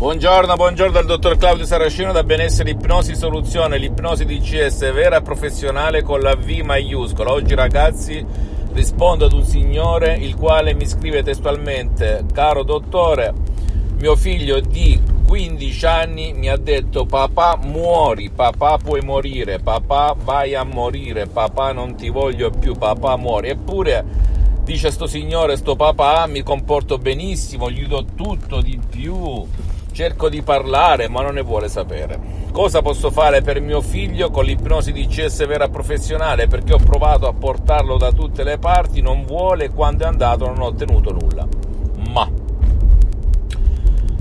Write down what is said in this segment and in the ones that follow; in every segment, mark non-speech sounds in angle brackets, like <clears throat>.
Buongiorno, buongiorno dal dottor Claudio Saracino da Benessere Ipnosi Soluzione, l'ipnosi DCS vera e professionale con la V maiuscola. Oggi ragazzi rispondo ad un signore il quale mi scrive testualmente, caro dottore, mio figlio di 15 anni mi ha detto papà muori, papà puoi morire, papà vai a morire, papà non ti voglio più, papà muori. Eppure dice sto signore, sto papà, mi comporto benissimo, gli do tutto di più cerco di parlare ma non ne vuole sapere. Cosa posso fare per mio figlio con l'ipnosi di CS vera professionale? Perché ho provato a portarlo da tutte le parti, non vuole, quando è andato non ho ottenuto nulla. Ma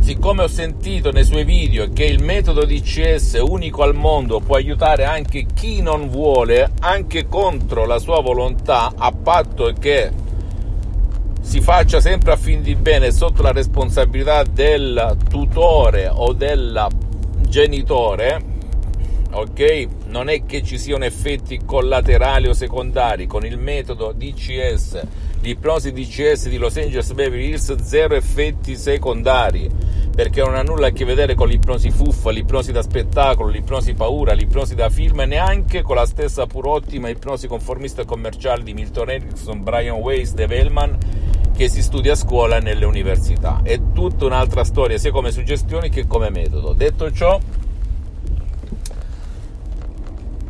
siccome ho sentito nei suoi video che il metodo di CS unico al mondo può aiutare anche chi non vuole, anche contro la sua volontà, a patto che si faccia sempre a fin di bene sotto la responsabilità del tutore o del genitore, ok? Non è che ci siano effetti collaterali o secondari con il metodo DCS, l'ipnosi DCS di Los Angeles Beverly Hills, zero effetti secondari perché non ha nulla a che vedere con l'ipnosi fuffa, l'ipnosi da spettacolo, l'ipnosi paura, l'ipnosi da film e neanche con la stessa pur ottima ipnosi conformista commerciale di Milton Erickson, Brian Weiss, Dave Hellman che si studia a scuola e nelle università. È tutta un'altra storia, sia come suggestioni che come metodo. Detto ciò,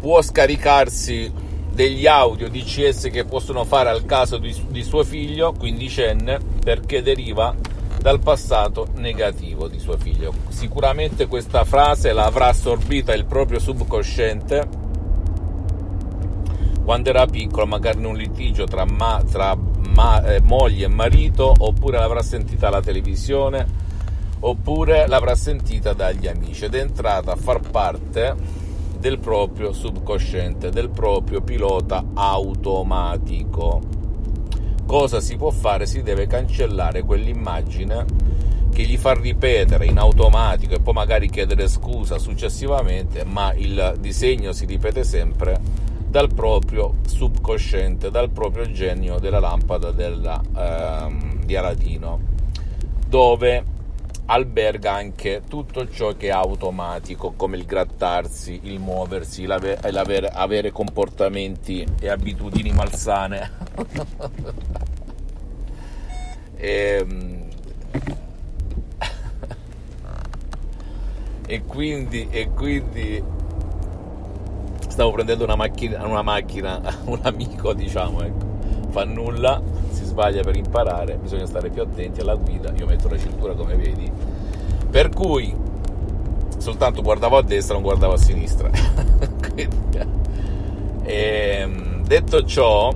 può scaricarsi degli audio DCS che possono fare al caso di, di suo figlio, quindicenne, perché deriva dal passato negativo di suo figlio. Sicuramente questa frase l'avrà assorbita il proprio subconsciente quando era piccolo, magari in un litigio tra, ma, tra ma, eh, moglie e marito, oppure l'avrà sentita alla televisione, oppure l'avrà sentita dagli amici ed è entrata a far parte del proprio subconsciente, del proprio pilota automatico. Cosa si può fare? Si deve cancellare quell'immagine che gli fa ripetere in automatico e poi magari chiedere scusa successivamente, ma il disegno si ripete sempre dal proprio subconsciente, dal proprio genio della lampada della, ehm, di Aladino, dove alberga anche tutto ciò che è automatico, come il grattarsi, il muoversi, l'avere, l'avere avere comportamenti e abitudini malsane. e, <laughs> ehm, <laughs> e quindi, e quindi stavo prendendo una macchina, una macchina, <laughs> un amico diciamo, ecco, fa nulla, si sbaglia per imparare, bisogna stare più attenti alla guida, io metto la cintura come vedi, per cui soltanto guardavo a destra, non guardavo a sinistra. <laughs> Quindi, ehm, detto ciò,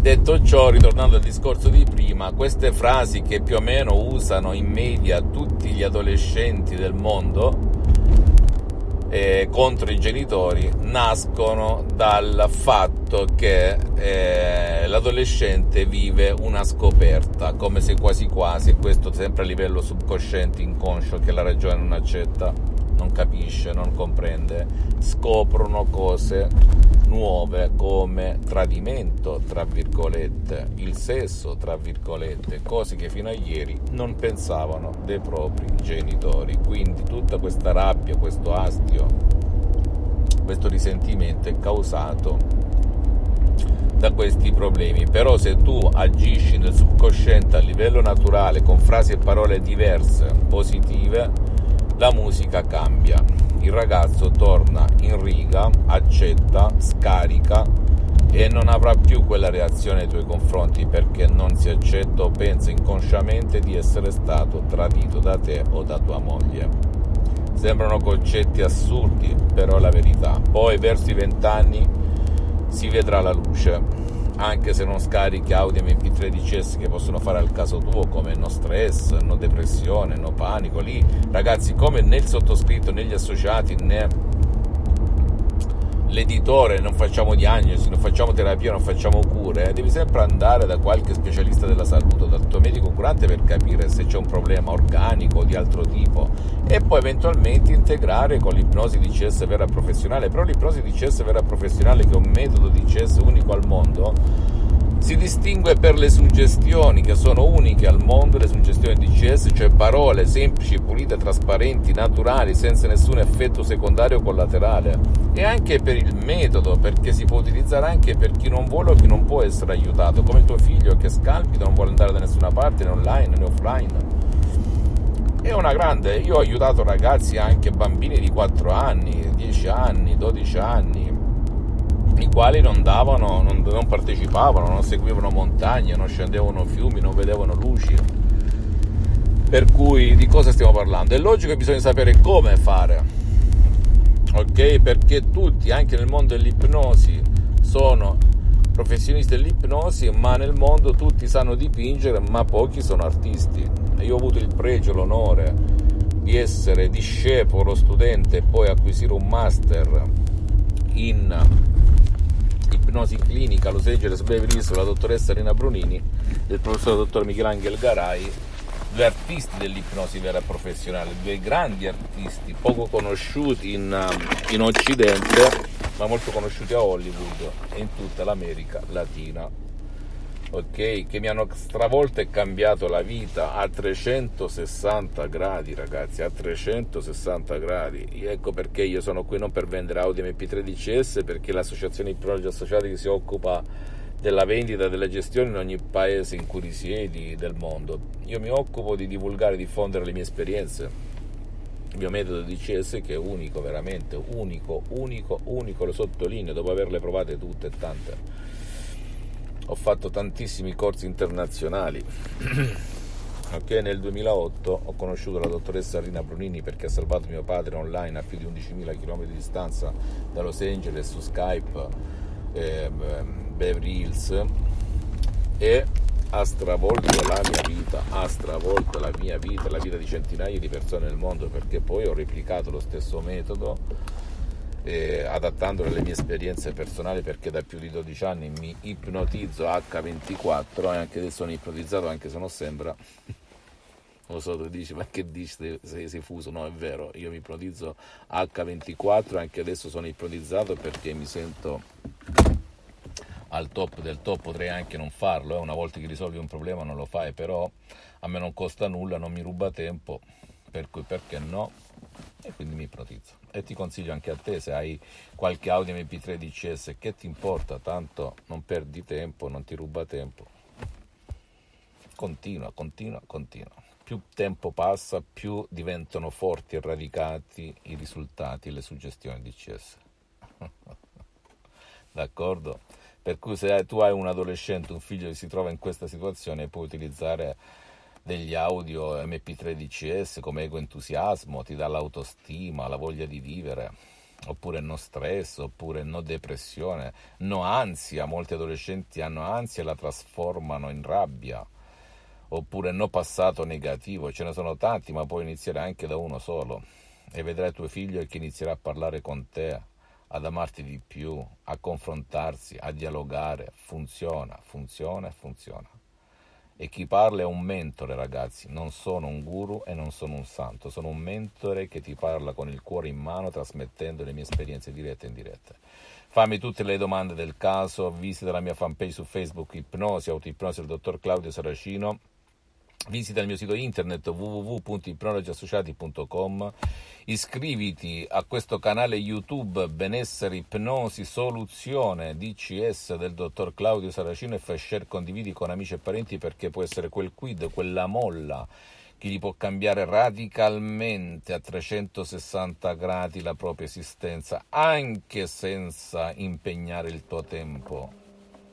detto ciò, ritornando al discorso di prima, queste frasi che più o meno usano in media tutti gli adolescenti del mondo, eh, contro i genitori nascono dal fatto che eh, l'adolescente vive una scoperta, come se quasi quasi, questo sempre a livello subconsciente, inconscio, che la ragione non accetta, non capisce, non comprende, scoprono cose nuove come tradimento, tra virgolette, il sesso, tra virgolette, cose che fino a ieri non pensavano dei propri genitori. Quindi tutta questa rabbia, questo astio, questo risentimento è causato da questi problemi. Però se tu agisci nel subconsciente a livello naturale con frasi e parole diverse, positive, la musica cambia. Il ragazzo torna in riga, accetta, scarica e non avrà più quella reazione nei tuoi confronti perché non si accetta o pensa inconsciamente di essere stato tradito da te o da tua moglie. Sembrano concetti assurdi, però è la verità. Poi verso i vent'anni si vedrà la luce anche se non scarichi audio mp3 DCS che possono fare al caso tuo come no stress, no depressione, no panico, lì ragazzi come nel sottoscritto, negli associati, né l'editore, non facciamo diagnosi, non facciamo terapia, non facciamo cure, devi sempre andare da qualche specialista della salute, dal tuo medico curante per capire se c'è un problema organico o di altro tipo. E poi eventualmente integrare con l'ipnosi di CS vera professionale, però l'ipnosi di CS vera professionale che è un metodo di CS unico al mondo si distingue per le suggestioni che sono uniche al mondo, le suggestioni DCS, cioè parole semplici, pulite, trasparenti, naturali, senza nessun effetto secondario o collaterale. E anche per il metodo, perché si può utilizzare anche per chi non vuole o chi non può essere aiutato, come tuo figlio che scalpita, non vuole andare da nessuna parte, né online né offline. È una grande, io ho aiutato ragazzi, anche bambini di 4 anni, 10 anni, 12 anni, i quali non davano, non, non partecipavano, non seguivano montagne, non scendevano fiumi, non vedevano luci. Per cui di cosa stiamo parlando? È logico che bisogna sapere come fare, ok? Perché tutti, anche nel mondo dell'ipnosi, sono professionisti dell'ipnosi, ma nel mondo tutti sanno dipingere, ma pochi sono artisti. Io ho avuto il pregio, l'onore di essere discepolo, studente e poi acquisire un master in ipnosi clinica Angeles Beverly Hills la dottoressa Rina Brunini e il professor dottor Michelangelo Garai due artisti dell'ipnosi vera professionale, due grandi artisti poco conosciuti in, um, in Occidente ma molto conosciuti a Hollywood e in tutta l'America Latina ok? Che mi hanno stravolto e cambiato la vita a 360 gradi, ragazzi, a 360 gradi. Ecco perché io sono qui non per vendere Audi MP3 DCS, perché l'associazione Ipnologi Associati si occupa della vendita e della gestione in ogni paese in cui risiedi del mondo. Io mi occupo di divulgare e diffondere le mie esperienze. Il mio metodo DCS che è unico, veramente unico, unico, unico, lo sottolineo dopo averle provate tutte e tante ho fatto tantissimi corsi internazionali. <clears throat> ok, nel 2008 ho conosciuto la dottoressa Rina Brunini perché ha salvato mio padre online a più di 11.000 km di distanza da Los Angeles su Skype, eh, Beverly Hills e ha stravolto la mia vita, ha stravolto la mia vita, la vita di centinaia di persone nel mondo perché poi ho replicato lo stesso metodo eh, adattandolo alle mie esperienze personali perché da più di 12 anni mi ipnotizzo H24 e anche adesso sono ipnotizzato anche se non sembra <laughs> lo so, tu dici, ma che dici, sei, sei fuso? No, è vero, io mi ipnotizzo H24 e anche adesso sono ipnotizzato perché mi sento al top del top, potrei anche non farlo, eh. una volta che risolvi un problema non lo fai, però a me non costa nulla, non mi ruba tempo, per cui perché no? E quindi mi ipnotizzo e ti consiglio anche a te se hai qualche Audi MP3 DCS che ti importa, tanto non perdi tempo, non ti ruba tempo. Continua, continua, continua. Più tempo passa, più diventano forti e radicati i risultati e le suggestioni DCS. <laughs> D'accordo? Per cui se tu hai un adolescente, un figlio che si trova in questa situazione, puoi utilizzare degli audio MP3 DCS come ego entusiasmo, ti dà l'autostima, la voglia di vivere, oppure no stress, oppure no depressione, no ansia, molti adolescenti hanno ansia e la trasformano in rabbia, oppure no passato negativo, ce ne sono tanti, ma puoi iniziare anche da uno solo. E vedrai tuo figlio che inizierà a parlare con te, ad amarti di più, a confrontarsi, a dialogare, funziona, funziona funziona. E chi parla è un mentore, ragazzi. Non sono un guru e non sono un santo. Sono un mentore che ti parla con il cuore in mano, trasmettendo le mie esperienze dirette e indirette. Fammi tutte le domande del caso. Visita la mia fanpage su Facebook Ipnosi, Autoipnosi del dottor Claudio Saracino Visita il mio sito internet www.ipnologiassociati.com, iscriviti a questo canale YouTube Benessere Ipnosi Soluzione DCS del dottor Claudio Saracino e fai share, condividi con amici e parenti perché può essere quel quid, quella molla che gli può cambiare radicalmente a 360 gradi la propria esistenza, anche senza impegnare il tuo tempo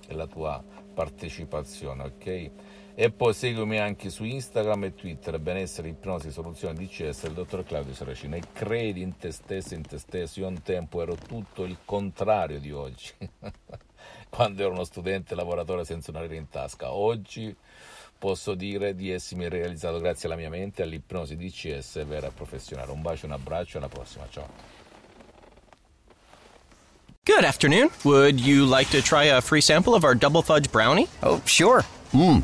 e la tua partecipazione, ok? E poi seguimi anche su Instagram e Twitter, benessere, ipnosi, soluzione DCS, il dottor Claudio Saracino. E credi in te stesso, in te stesso. Io un tempo ero tutto il contrario di oggi. <laughs> quando ero uno studente lavoratore senza una lira in tasca. Oggi posso dire di essermi realizzato grazie alla mia mente, all'ipnosi DCS vera professionale. Un bacio, un abbraccio e alla prossima. Ciao. Good afternoon. Would you like to try a free sample of our double fudge brownie? Oh, sure. Mmm,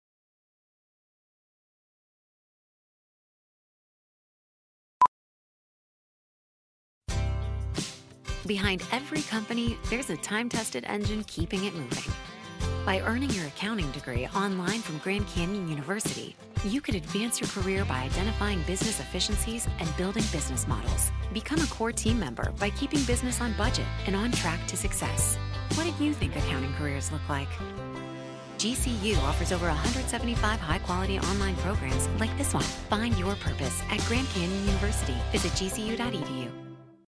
Behind every company, there's a time tested engine keeping it moving. By earning your accounting degree online from Grand Canyon University, you could advance your career by identifying business efficiencies and building business models. Become a core team member by keeping business on budget and on track to success. What did you think accounting careers look like? GCU offers over 175 high quality online programs like this one. Find your purpose at Grand Canyon University. Visit gcu.edu.